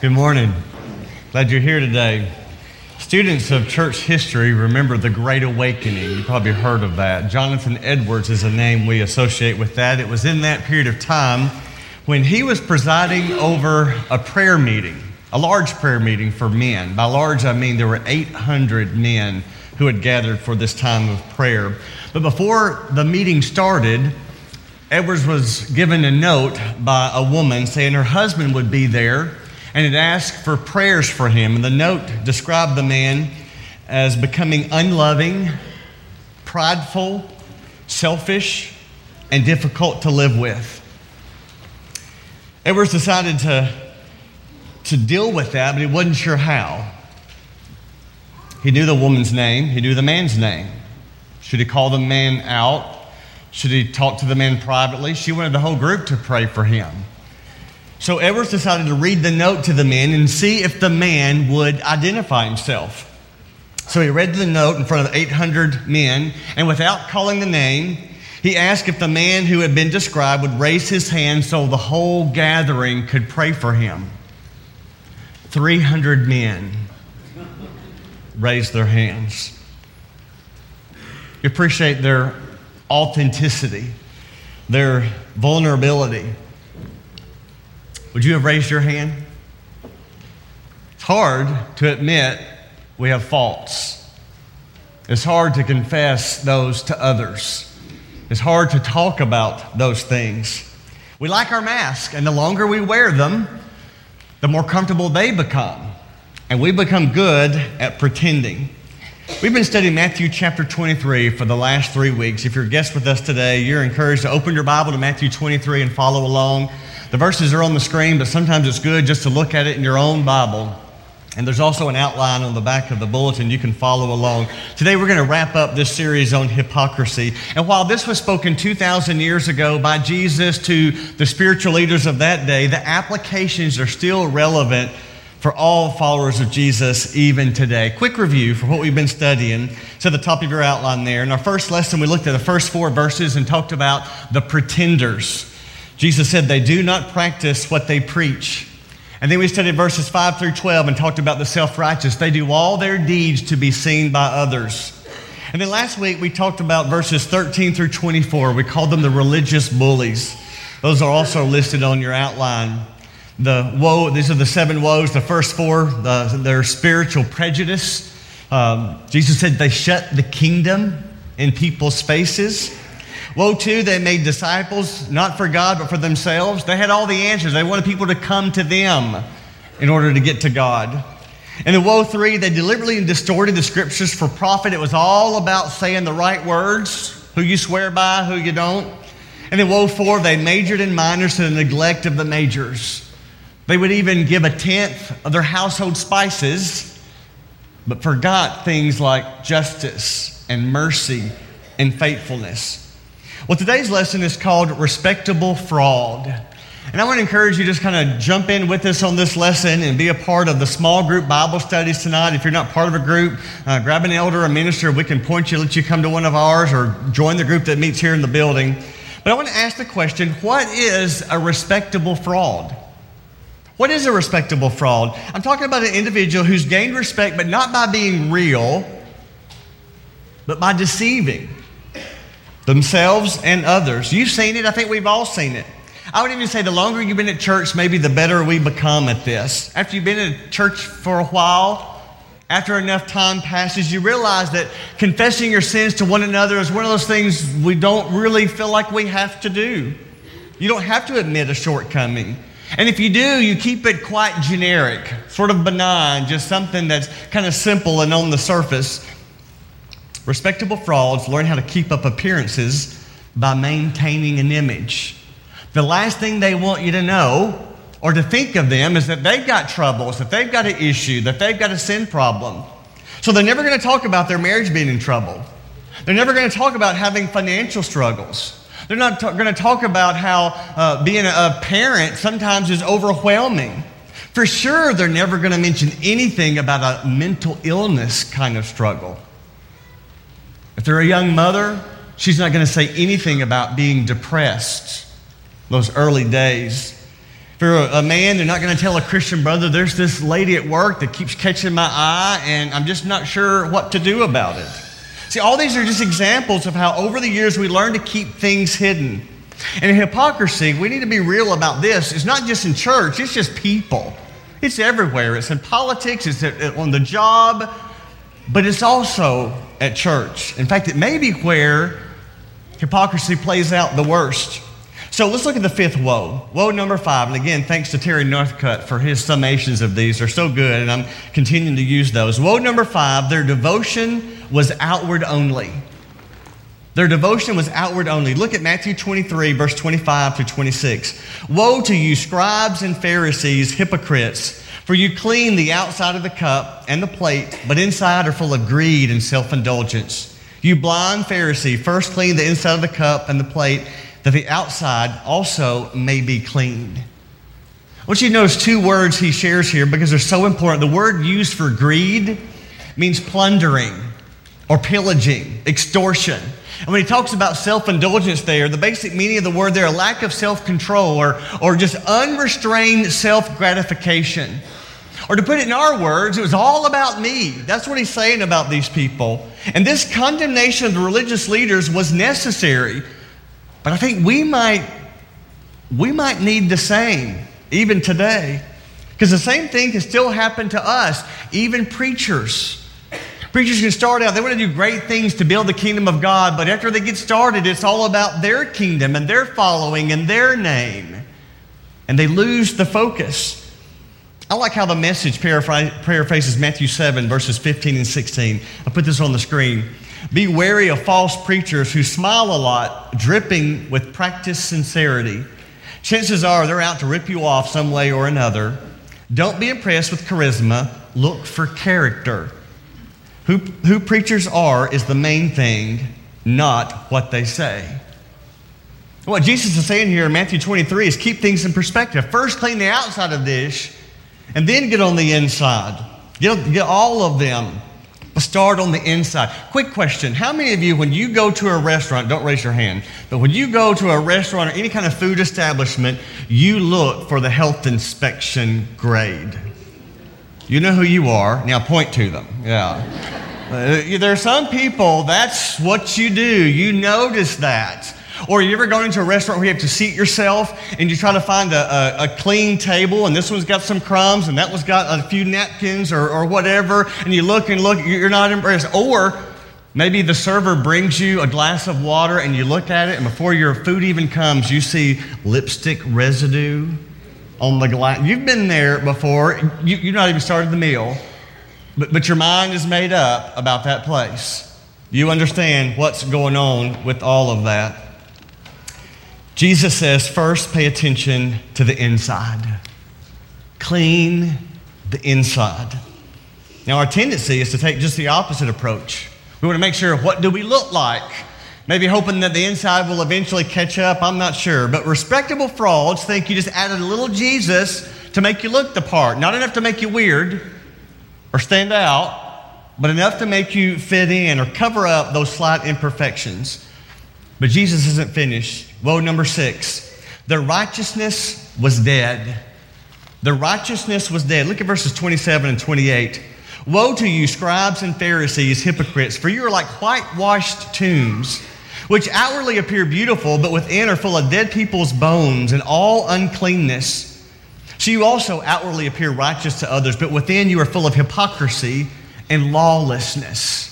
Good morning. Glad you're here today. Students of church history remember the Great Awakening. You probably heard of that. Jonathan Edwards is a name we associate with that. It was in that period of time when he was presiding over a prayer meeting, a large prayer meeting for men. By large, I mean there were 800 men who had gathered for this time of prayer. But before the meeting started, Edwards was given a note by a woman saying her husband would be there and it asked for prayers for him. And the note described the man as becoming unloving, prideful, selfish, and difficult to live with. Edwards decided to, to deal with that, but he wasn't sure how. He knew the woman's name, he knew the man's name. Should he call the man out? Should he talk to the man privately? She wanted the whole group to pray for him. So Edwards decided to read the note to the men and see if the man would identify himself. So he read the note in front of 800 men, and without calling the name, he asked if the man who had been described would raise his hand so the whole gathering could pray for him. 300 men raised their hands. You appreciate their authenticity, their vulnerability. Would you have raised your hand? It's hard to admit we have faults. It's hard to confess those to others. It's hard to talk about those things. We like our masks, and the longer we wear them, the more comfortable they become. And we become good at pretending. We've been studying Matthew chapter 23 for the last three weeks. If you're a guest with us today, you're encouraged to open your Bible to Matthew 23 and follow along. The verses are on the screen, but sometimes it's good just to look at it in your own Bible. And there's also an outline on the back of the bulletin you can follow along. Today we're going to wrap up this series on hypocrisy. And while this was spoken 2,000 years ago by Jesus to the spiritual leaders of that day, the applications are still relevant for all followers of Jesus even today. Quick review for what we've been studying. At the top of your outline there. In our first lesson, we looked at the first four verses and talked about the pretenders. Jesus said they do not practice what they preach. And then we studied verses 5 through 12 and talked about the self righteous. They do all their deeds to be seen by others. And then last week we talked about verses 13 through 24. We called them the religious bullies. Those are also listed on your outline. The woe, these are the seven woes. The first four, the, their spiritual prejudice. Um, Jesus said they shut the kingdom in people's faces. Woe two, they made disciples, not for God, but for themselves. They had all the answers. They wanted people to come to them in order to get to God. And in woe three, they deliberately distorted the scriptures for profit. It was all about saying the right words, who you swear by, who you don't. And in woe four, they majored in minors to the neglect of the majors. They would even give a tenth of their household spices, but forgot things like justice and mercy and faithfulness. Well, today's lesson is called Respectable Fraud. And I want to encourage you to just kind of jump in with us on this lesson and be a part of the small group Bible studies tonight. If you're not part of a group, uh, grab an elder or minister. We can point you, let you come to one of ours, or join the group that meets here in the building. But I want to ask the question what is a respectable fraud? What is a respectable fraud? I'm talking about an individual who's gained respect, but not by being real, but by deceiving themselves and others. You've seen it, I think we've all seen it. I would even say the longer you've been at church, maybe the better we become at this. After you've been in church for a while, after enough time passes, you realize that confessing your sins to one another is one of those things we don't really feel like we have to do. You don't have to admit a shortcoming. And if you do, you keep it quite generic, sort of benign, just something that's kind of simple and on the surface. Respectable frauds learn how to keep up appearances by maintaining an image. The last thing they want you to know or to think of them is that they've got troubles, that they've got an issue, that they've got a sin problem. So they're never going to talk about their marriage being in trouble. They're never going to talk about having financial struggles. They're not going to talk about how uh, being a parent sometimes is overwhelming. For sure, they're never going to mention anything about a mental illness kind of struggle. If they're a young mother, she's not going to say anything about being depressed those early days. If you're a man, they're not going to tell a Christian brother, there's this lady at work that keeps catching my eye, and I'm just not sure what to do about it. See, all these are just examples of how over the years we learn to keep things hidden. And in hypocrisy, we need to be real about this. It's not just in church, it's just people. It's everywhere. It's in politics, it's on the job, but it's also at church. In fact, it may be where hypocrisy plays out the worst. So let's look at the fifth woe. Woe number five. And again, thanks to Terry Northcutt for his summations of these. They're so good, and I'm continuing to use those. Woe number five their devotion was outward only. Their devotion was outward only. Look at Matthew 23, verse 25 to 26. Woe to you, scribes and Pharisees, hypocrites, for you clean the outside of the cup and the plate, but inside are full of greed and self indulgence. You blind Pharisee, first clean the inside of the cup and the plate, that the outside also may be cleaned. Want you notice two words he shares here because they're so important. The word used for greed means plundering or pillaging, extortion. And when he talks about self indulgence there, the basic meaning of the word there, a lack of self control or, or just unrestrained self gratification. Or to put it in our words, it was all about me. That's what he's saying about these people. And this condemnation of the religious leaders was necessary. But I think we might, we might need the same even today. Because the same thing can still happen to us, even preachers. Preachers can start out, they want to do great things to build the kingdom of God, but after they get started, it's all about their kingdom and their following and their name. And they lose the focus. I like how the message paraphrases Matthew 7, verses 15 and 16. I put this on the screen. Be wary of false preachers who smile a lot, dripping with practiced sincerity. Chances are they're out to rip you off some way or another. Don't be impressed with charisma, look for character. Who, who preachers are is the main thing, not what they say. What Jesus is saying here in Matthew 23 is keep things in perspective. First, clean the outside of the dish, and then get on the inside. Get, get all of them. Start on the inside. Quick question How many of you, when you go to a restaurant, don't raise your hand, but when you go to a restaurant or any kind of food establishment, you look for the health inspection grade? You know who you are. Now point to them. Yeah. Uh, there are some people, that's what you do. You notice that. Or you ever gone into a restaurant where you have to seat yourself and you try to find a, a, a, clean table and this one's got some crumbs and that one's got a few napkins or, or whatever and you look and look, you're not impressed. Or maybe the server brings you a glass of water and you look at it and before your food even comes, you see lipstick residue on the glass. You've been there before. You, you've not even started the meal, but, but your mind is made up about that place. You understand what's going on with all of that. Jesus says, first pay attention to the inside. Clean the inside. Now, our tendency is to take just the opposite approach. We want to make sure what do we look like? Maybe hoping that the inside will eventually catch up. I'm not sure. But respectable frauds think you just added a little Jesus to make you look the part. Not enough to make you weird or stand out, but enough to make you fit in or cover up those slight imperfections. But Jesus isn't finished. Woe number six. Their righteousness was dead. Their righteousness was dead. Look at verses 27 and 28. Woe to you, scribes and Pharisees, hypocrites, for you are like whitewashed tombs which outwardly appear beautiful, but within are full of dead people's bones and all uncleanness. So you also outwardly appear righteous to others, but within you are full of hypocrisy and lawlessness.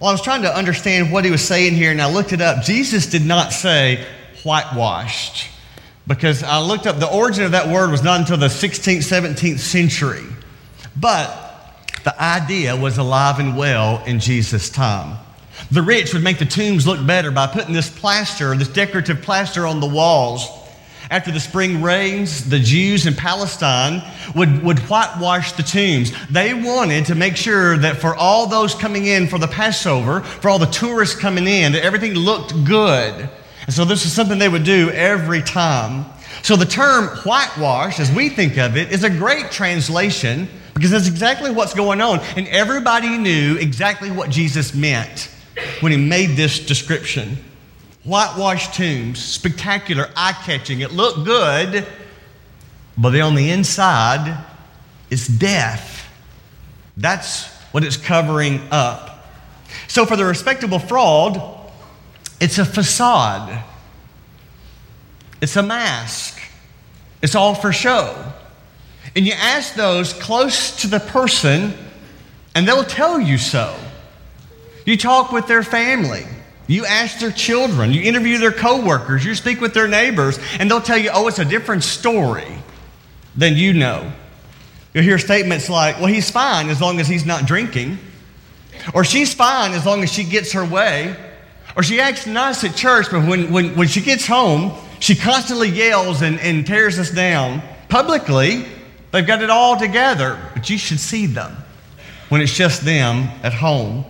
Well, I was trying to understand what he was saying here, and I looked it up. Jesus did not say whitewashed, because I looked up the origin of that word was not until the 16th, 17th century. But the idea was alive and well in Jesus' time. The rich would make the tombs look better by putting this plaster, this decorative plaster on the walls. After the spring rains, the Jews in Palestine would, would whitewash the tombs. They wanted to make sure that for all those coming in for the Passover, for all the tourists coming in, that everything looked good. And so this is something they would do every time. So the term whitewash, as we think of it, is a great translation because that's exactly what's going on. And everybody knew exactly what Jesus meant when he made this description. Whitewashed tombs, spectacular, eye catching. It looked good, but on the inside, it's death. That's what it's covering up. So, for the respectable fraud, it's a facade, it's a mask, it's all for show. And you ask those close to the person, and they'll tell you so. You talk with their family. You ask their children, you interview their coworkers, you speak with their neighbors, and they'll tell you, oh, it's a different story than you know. You'll hear statements like, well, he's fine as long as he's not drinking, or she's fine as long as she gets her way, or she acts nice at church, but when, when, when she gets home, she constantly yells and, and tears us down. Publicly, they've got it all together, but you should see them when it's just them at home.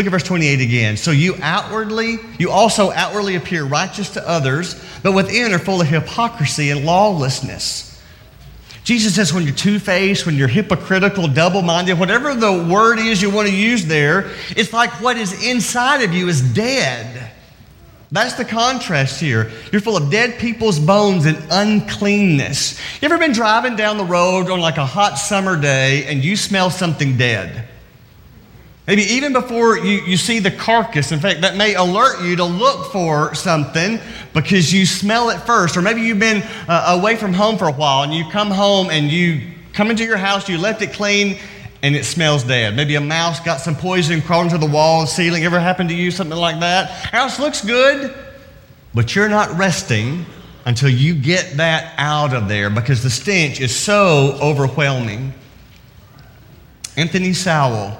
Look at verse 28 again. So you outwardly, you also outwardly appear righteous to others, but within are full of hypocrisy and lawlessness. Jesus says when you're two faced, when you're hypocritical, double minded, whatever the word is you want to use there, it's like what is inside of you is dead. That's the contrast here. You're full of dead people's bones and uncleanness. You ever been driving down the road on like a hot summer day and you smell something dead? Maybe even before you, you see the carcass. In fact, that may alert you to look for something because you smell it first. Or maybe you've been uh, away from home for a while and you come home and you come into your house, you left it clean, and it smells dead. Maybe a mouse got some poison crawled into the wall, and ceiling. Ever happened to you? Something like that? House looks good, but you're not resting until you get that out of there because the stench is so overwhelming. Anthony Sowell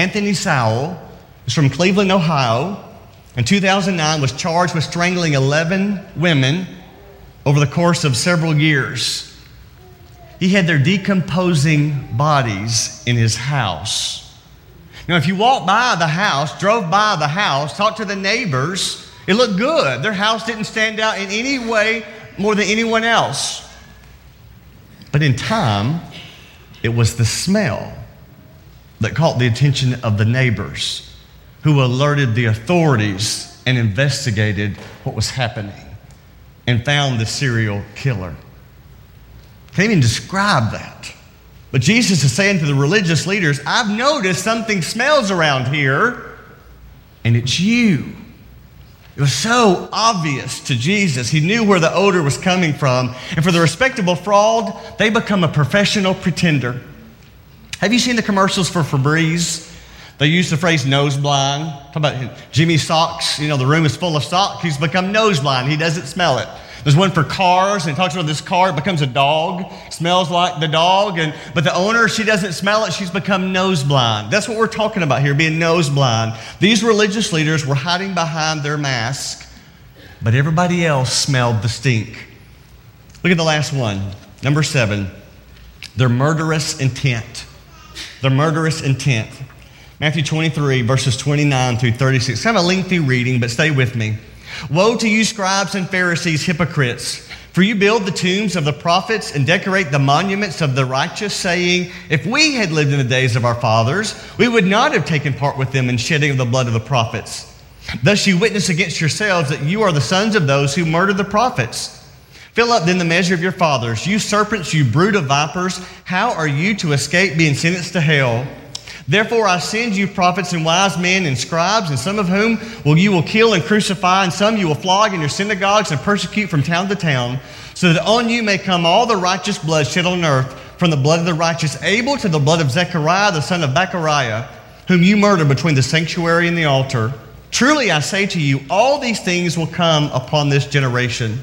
Anthony Sowell is from Cleveland, Ohio. In 2009, was charged with strangling 11 women over the course of several years. He had their decomposing bodies in his house. Now, if you walked by the house, drove by the house, talked to the neighbors, it looked good. Their house didn't stand out in any way more than anyone else. But in time, it was the smell that caught the attention of the neighbors who alerted the authorities and investigated what was happening and found the serial killer. Can't even describe that. But Jesus is saying to the religious leaders, I've noticed something smells around here, and it's you. It was so obvious to Jesus. He knew where the odor was coming from. And for the respectable fraud, they become a professional pretender. Have you seen the commercials for Febreze? They use the phrase nose blind. Talk about Jimmy Socks. You know, the room is full of socks. He's become nose blind. He doesn't smell it. There's one for cars, and talks about this car. It becomes a dog, smells like the dog, and but the owner, she doesn't smell it. She's become nose blind. That's what we're talking about here, being nose blind. These religious leaders were hiding behind their mask, but everybody else smelled the stink. Look at the last one, number seven. Their murderous intent the murderous intent. Matthew 23, verses 29 through 36. Kind of a lengthy reading, but stay with me. Woe to you, scribes and Pharisees, hypocrites! For you build the tombs of the prophets and decorate the monuments of the righteous, saying, If we had lived in the days of our fathers, we would not have taken part with them in shedding of the blood of the prophets. Thus you witness against yourselves that you are the sons of those who murdered the prophets. Fill up then the measure of your fathers. You serpents, you brood of vipers, how are you to escape being sentenced to hell? Therefore, I send you prophets and wise men and scribes, and some of whom will you will kill and crucify, and some you will flog in your synagogues and persecute from town to town, so that on you may come all the righteous blood shed on earth, from the blood of the righteous Abel to the blood of Zechariah, the son of Barachiah, whom you murdered between the sanctuary and the altar. Truly, I say to you, all these things will come upon this generation.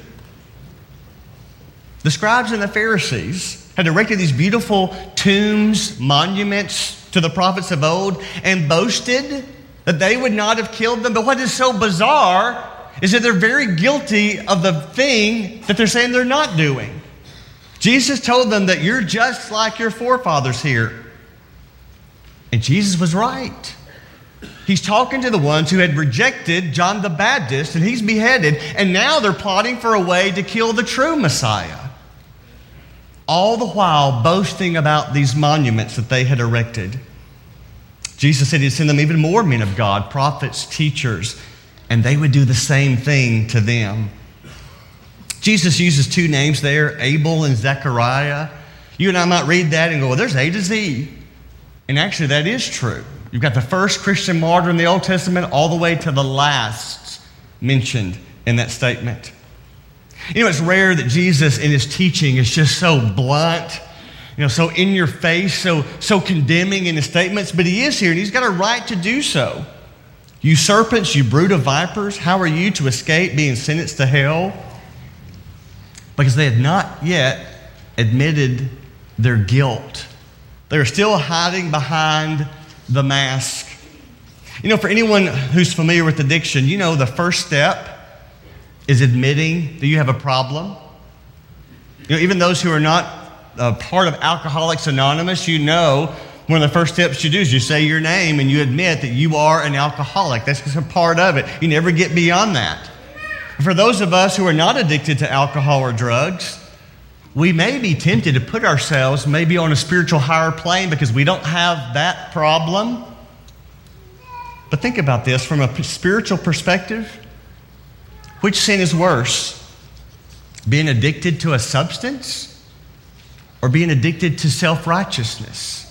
The scribes and the Pharisees had erected these beautiful tombs, monuments to the prophets of old, and boasted that they would not have killed them. But what is so bizarre is that they're very guilty of the thing that they're saying they're not doing. Jesus told them that you're just like your forefathers here. And Jesus was right. He's talking to the ones who had rejected John the Baptist and he's beheaded, and now they're plotting for a way to kill the true Messiah all the while boasting about these monuments that they had erected. Jesus said he'd send them even more men of God, prophets, teachers, and they would do the same thing to them. Jesus uses two names there, Abel and Zechariah. You and I might read that and go, well, there's A to Z. And actually, that is true. You've got the first Christian martyr in the Old Testament all the way to the last mentioned in that statement. You know, it's rare that Jesus in his teaching is just so blunt, you know, so in your face, so, so condemning in his statements, but he is here and he's got a right to do so. You serpents, you brood of vipers, how are you to escape being sentenced to hell? Because they had not yet admitted their guilt. They're still hiding behind the mask. You know, for anyone who's familiar with addiction, you know the first step is admitting that you have a problem. You know, even those who are not a part of Alcoholics Anonymous, you know one of the first steps you do is you say your name and you admit that you are an alcoholic. That's just a part of it. You never get beyond that. For those of us who are not addicted to alcohol or drugs, we may be tempted to put ourselves maybe on a spiritual higher plane because we don't have that problem. But think about this from a spiritual perspective. Which sin is worse? Being addicted to a substance or being addicted to self righteousness?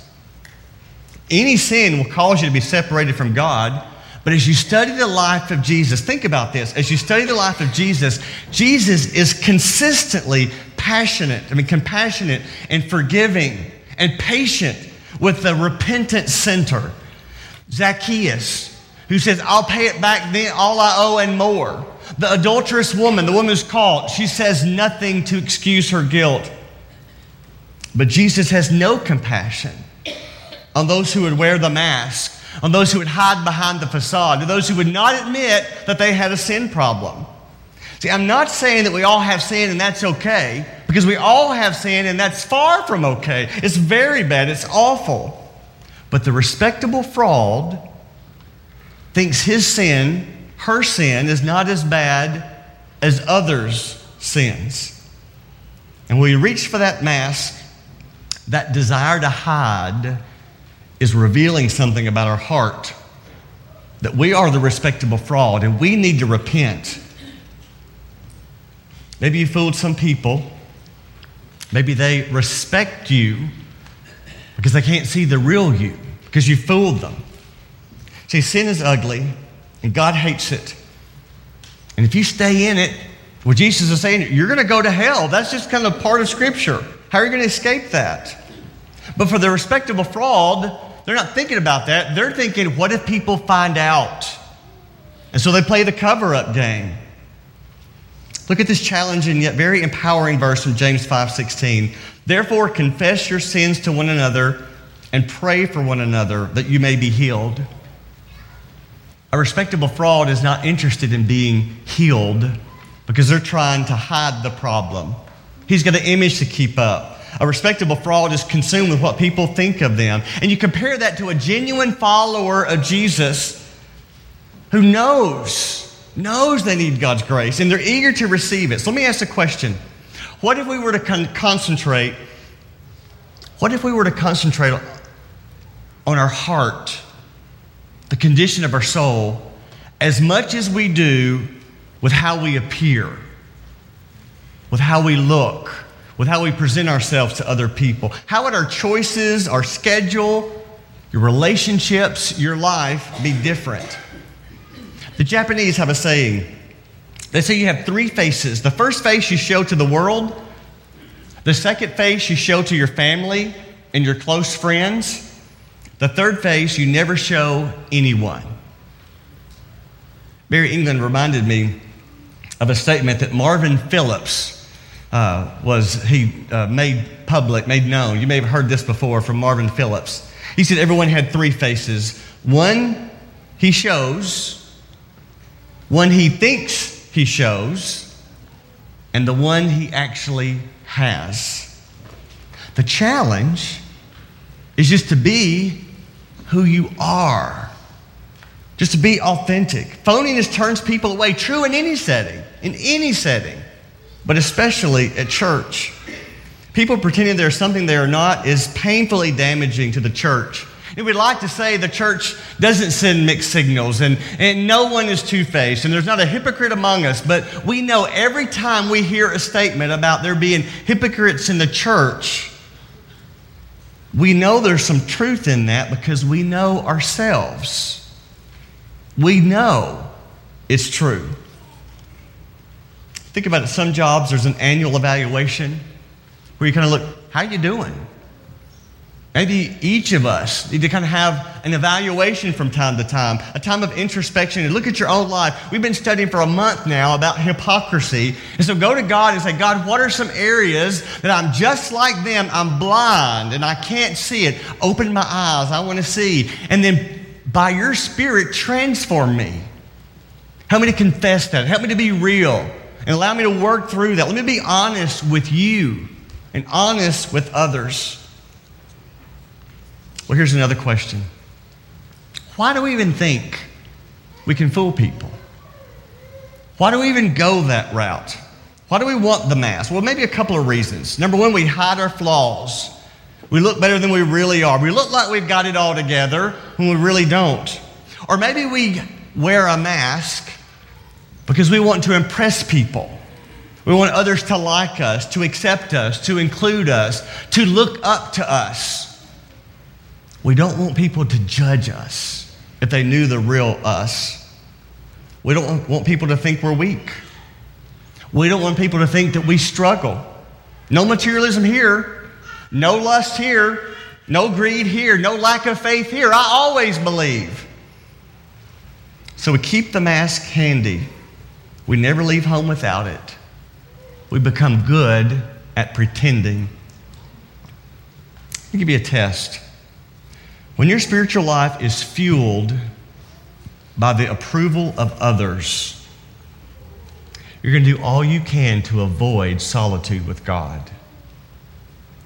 Any sin will cause you to be separated from God. But as you study the life of Jesus, think about this. As you study the life of Jesus, Jesus is consistently passionate, I mean, compassionate and forgiving and patient with the repentant sinner. Zacchaeus, who says, I'll pay it back then, all I owe and more. The adulterous woman, the woman who's caught, she says nothing to excuse her guilt. But Jesus has no compassion on those who would wear the mask, on those who would hide behind the facade, to those who would not admit that they had a sin problem. See, I'm not saying that we all have sin and that's okay, because we all have sin and that's far from okay. It's very bad, it's awful. But the respectable fraud thinks his sin, her sin, is not as bad as others' sins. And when we reach for that mask, that desire to hide is revealing something about our heart that we are the respectable fraud and we need to repent. Maybe you fooled some people. Maybe they respect you because they can't see the real you because you fooled them. See, sin is ugly and God hates it. And if you stay in it, what Jesus is saying, you're going to go to hell. That's just kind of part of Scripture. How are you going to escape that? But for the respectable fraud, they're not thinking about that. They're thinking, what if people find out? And so they play the cover up game. Look at this challenging yet very empowering verse from James 5:16. Therefore confess your sins to one another and pray for one another that you may be healed. A respectable fraud is not interested in being healed because they're trying to hide the problem. He's got an image to keep up. A respectable fraud is consumed with what people think of them. And you compare that to a genuine follower of Jesus who knows, knows they need God's grace and they're eager to receive it. So let me ask a question. What if we were to con- concentrate, what if we were to concentrate on our heart, the condition of our soul, as much as we do with how we appear, with how we look, with how we present ourselves to other people? How would our choices, our schedule, your relationships, your life be different? The Japanese have a saying. They say you have three faces. The first face you show to the world, the second face you show to your family and your close friends, the third face you never show anyone. Mary England reminded me of a statement that Marvin Phillips uh, was he uh, made public, made known. You may have heard this before from Marvin Phillips. He said everyone had three faces. One he shows, one he thinks he shows, and the one he actually has. The challenge is just to be who you are. Just to be authentic. Phoniness turns people away. True in any setting. In any setting but especially at church. People pretending they're something they are not is painfully damaging to the church. And we'd like to say the church doesn't send mixed signals and, and no one is two faced and there's not a hypocrite among us. But we know every time we hear a statement about there being hypocrites in the church, we know there's some truth in that because we know ourselves. We know it's true. Think about it. Some jobs, there's an annual evaluation where you kind of look, how are you doing? Maybe each of us need to kind of have an evaluation from time to time, a time of introspection, and look at your own life. We've been studying for a month now about hypocrisy. And so go to God and say, God, what are some areas that I'm just like them? I'm blind and I can't see it. Open my eyes. I want to see. And then by your Spirit, transform me. Help me to confess that. Help me to be real and allow me to work through that. Let me be honest with you and honest with others. Well, here's another question Why do we even think we can fool people? Why do we even go that route? Why do we want the mask? Well, maybe a couple of reasons. Number one, we hide our flaws. We look better than we really are. We look like we've got it all together when we really don't. Or maybe we wear a mask because we want to impress people. We want others to like us, to accept us, to include us, to look up to us. We don't want people to judge us if they knew the real us. We don't want people to think we're weak. We don't want people to think that we struggle. No materialism here, no lust here, no greed here, no lack of faith here. I always believe. So we keep the mask handy. We never leave home without it. We become good at pretending. Let me give you a test. When your spiritual life is fueled by the approval of others, you're going to do all you can to avoid solitude with God.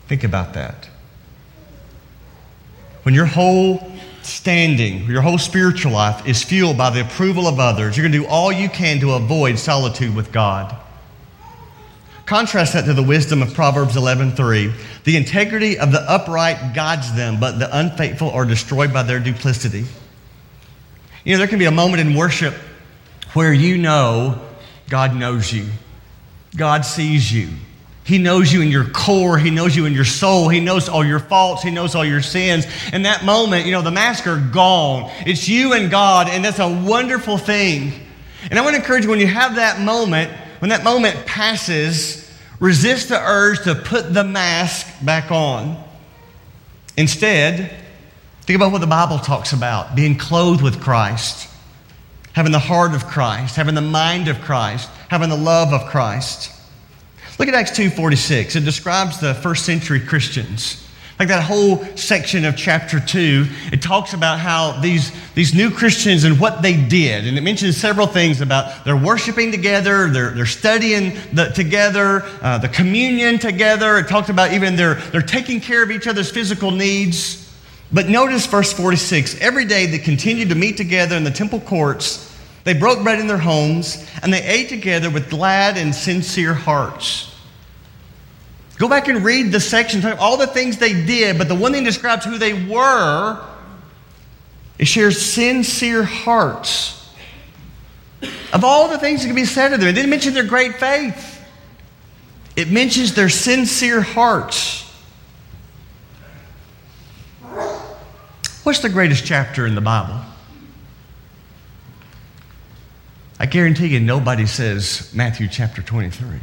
Think about that. When your whole standing, your whole spiritual life is fueled by the approval of others, you're going to do all you can to avoid solitude with God. Contrast that to the wisdom of Proverbs 11:3. The integrity of the upright guides them, but the unfaithful are destroyed by their duplicity. You know, there can be a moment in worship where you know God knows you. God sees you. He knows you in your core. He knows you in your soul. He knows all your faults. He knows all your sins. In that moment, you know, the mask are gone. It's you and God, and that's a wonderful thing. And I want to encourage you when you have that moment, when that moment passes, resist the urge to put the mask back on. Instead, think about what the Bible talks about being clothed with Christ, having the heart of Christ, having the mind of Christ, having the love of Christ. Look at Acts 2:46. It describes the first century Christians. Like that whole section of chapter 2, it talks about how these, these new Christians and what they did. And it mentions several things about they're worshiping together, they're, they're studying the, together, uh, the communion together. It talked about even they're, they're taking care of each other's physical needs. But notice verse 46 every day they continued to meet together in the temple courts. They broke bread in their homes, and they ate together with glad and sincere hearts Go back and read the section, all the things they did, but the one thing describes who they were. It shares sincere hearts. Of all the things that can be said of them, it didn't mention their great faith. It mentions their sincere hearts. What's the greatest chapter in the Bible? I guarantee you nobody says Matthew chapter 23.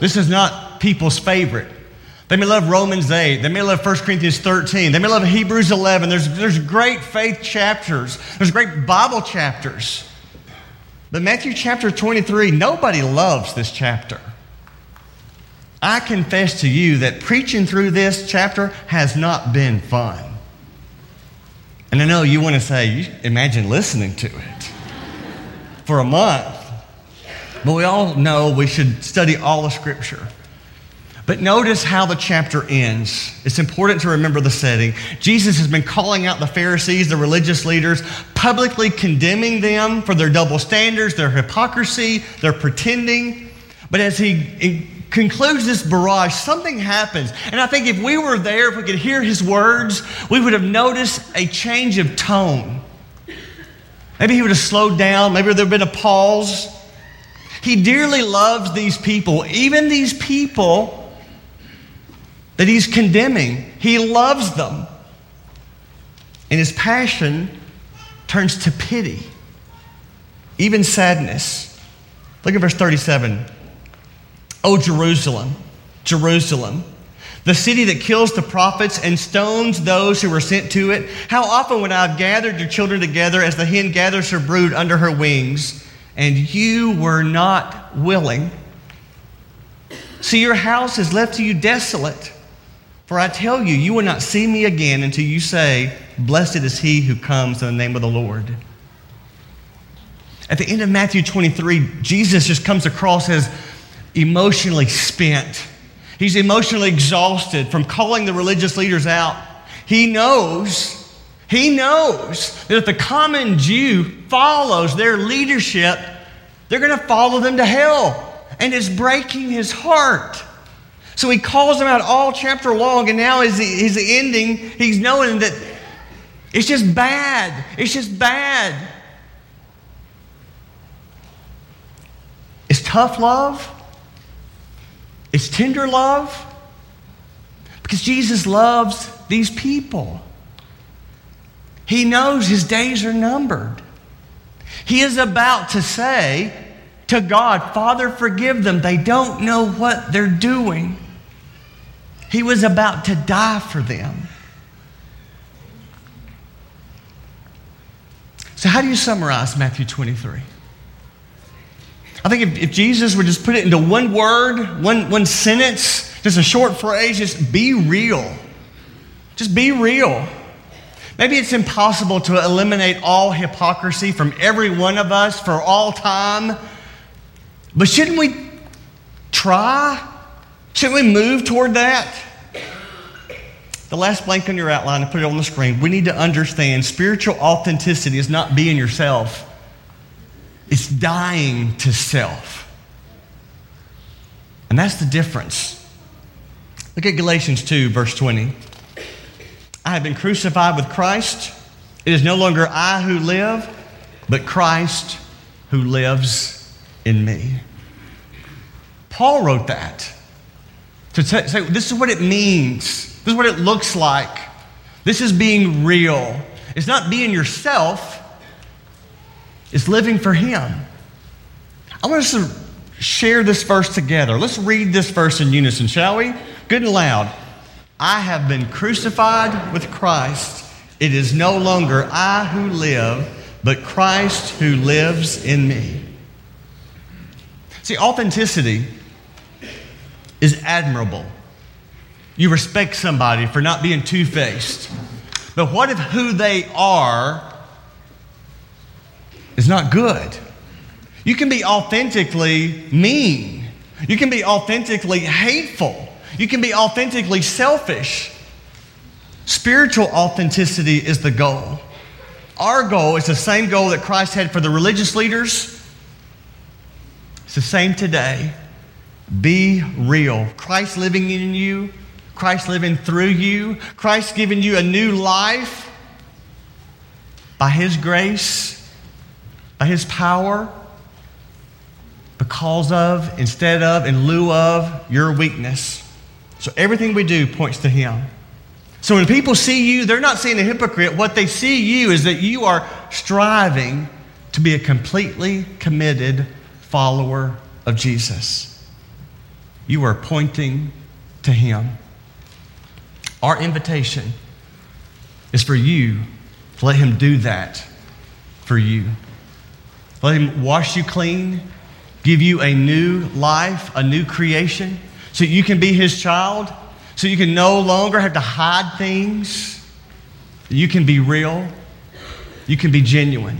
This is not people's favorite. They may love Romans 8. They may love 1 Corinthians 13. They may love Hebrews 11. There's, there's great faith chapters, there's great Bible chapters. But Matthew chapter 23, nobody loves this chapter. I confess to you that preaching through this chapter has not been fun. And I know you want to say, imagine listening to it for a month. But we all know we should study all of Scripture. But notice how the chapter ends. It's important to remember the setting. Jesus has been calling out the Pharisees, the religious leaders, publicly condemning them for their double standards, their hypocrisy, their pretending. But as he concludes this barrage, something happens. And I think if we were there, if we could hear his words, we would have noticed a change of tone. Maybe he would have slowed down, maybe there would have been a pause. He dearly loves these people, even these people that he's condemning. He loves them. And his passion turns to pity, even sadness. Look at verse 37. Oh, Jerusalem, Jerusalem, the city that kills the prophets and stones those who were sent to it. How often would I have gathered your children together as the hen gathers her brood under her wings, and you were not willing? See, your house is left to you desolate. For I tell you, you will not see me again until you say, Blessed is he who comes in the name of the Lord. At the end of Matthew 23, Jesus just comes across as emotionally spent. He's emotionally exhausted from calling the religious leaders out. He knows, he knows that if the common Jew follows their leadership, they're going to follow them to hell. And it's breaking his heart. So he calls them out all chapter long, and now as he's ending, he's knowing that it's just bad. It's just bad. It's tough love. It's tender love. Because Jesus loves these people. He knows his days are numbered. He is about to say to God, Father, forgive them. They don't know what they're doing. He was about to die for them. So, how do you summarize Matthew 23? I think if, if, Jesus would just put it into one word, one, one sentence, just a short phrase, just be real. Just be real. Maybe it's impossible to eliminate all hypocrisy from every one of us for all time, but shouldn't we try? Shouldn't we move toward that? The last blank on your outline, and put it on the screen. We need to understand spiritual authenticity is not being yourself, it's dying to self. And that's the difference. Look at Galatians 2, verse 20. I have been crucified with Christ. It is no longer I who live, but Christ who lives in me. Paul wrote that to say, this is what it means this is what it looks like. This is being real. It's not being yourself, it's living for Him. I want us to share this verse together. Let's read this verse in unison, shall we? Good and loud. I have been crucified with Christ. It is no longer I who live, but Christ who lives in me. See, authenticity is admirable. You respect somebody for not being two faced. But what if who they are is not good? You can be authentically mean. You can be authentically hateful. You can be authentically selfish. Spiritual authenticity is the goal. Our goal is the same goal that Christ had for the religious leaders. It's the same today. Be real. Christ living in you Christ living through you, Christ giving you a new life by His grace, by His power, because of, instead of, in lieu of your weakness. So everything we do points to Him. So when people see you, they're not seeing a hypocrite. What they see you is that you are striving to be a completely committed follower of Jesus. You are pointing to Him. Our invitation is for you to let Him do that for you. Let Him wash you clean, give you a new life, a new creation, so you can be His child, so you can no longer have to hide things. You can be real, you can be genuine.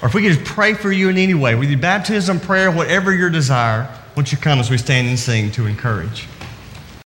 Or if we could just pray for you in any way, with your baptism, prayer, whatever your desire, won't you come as we stand and sing to encourage?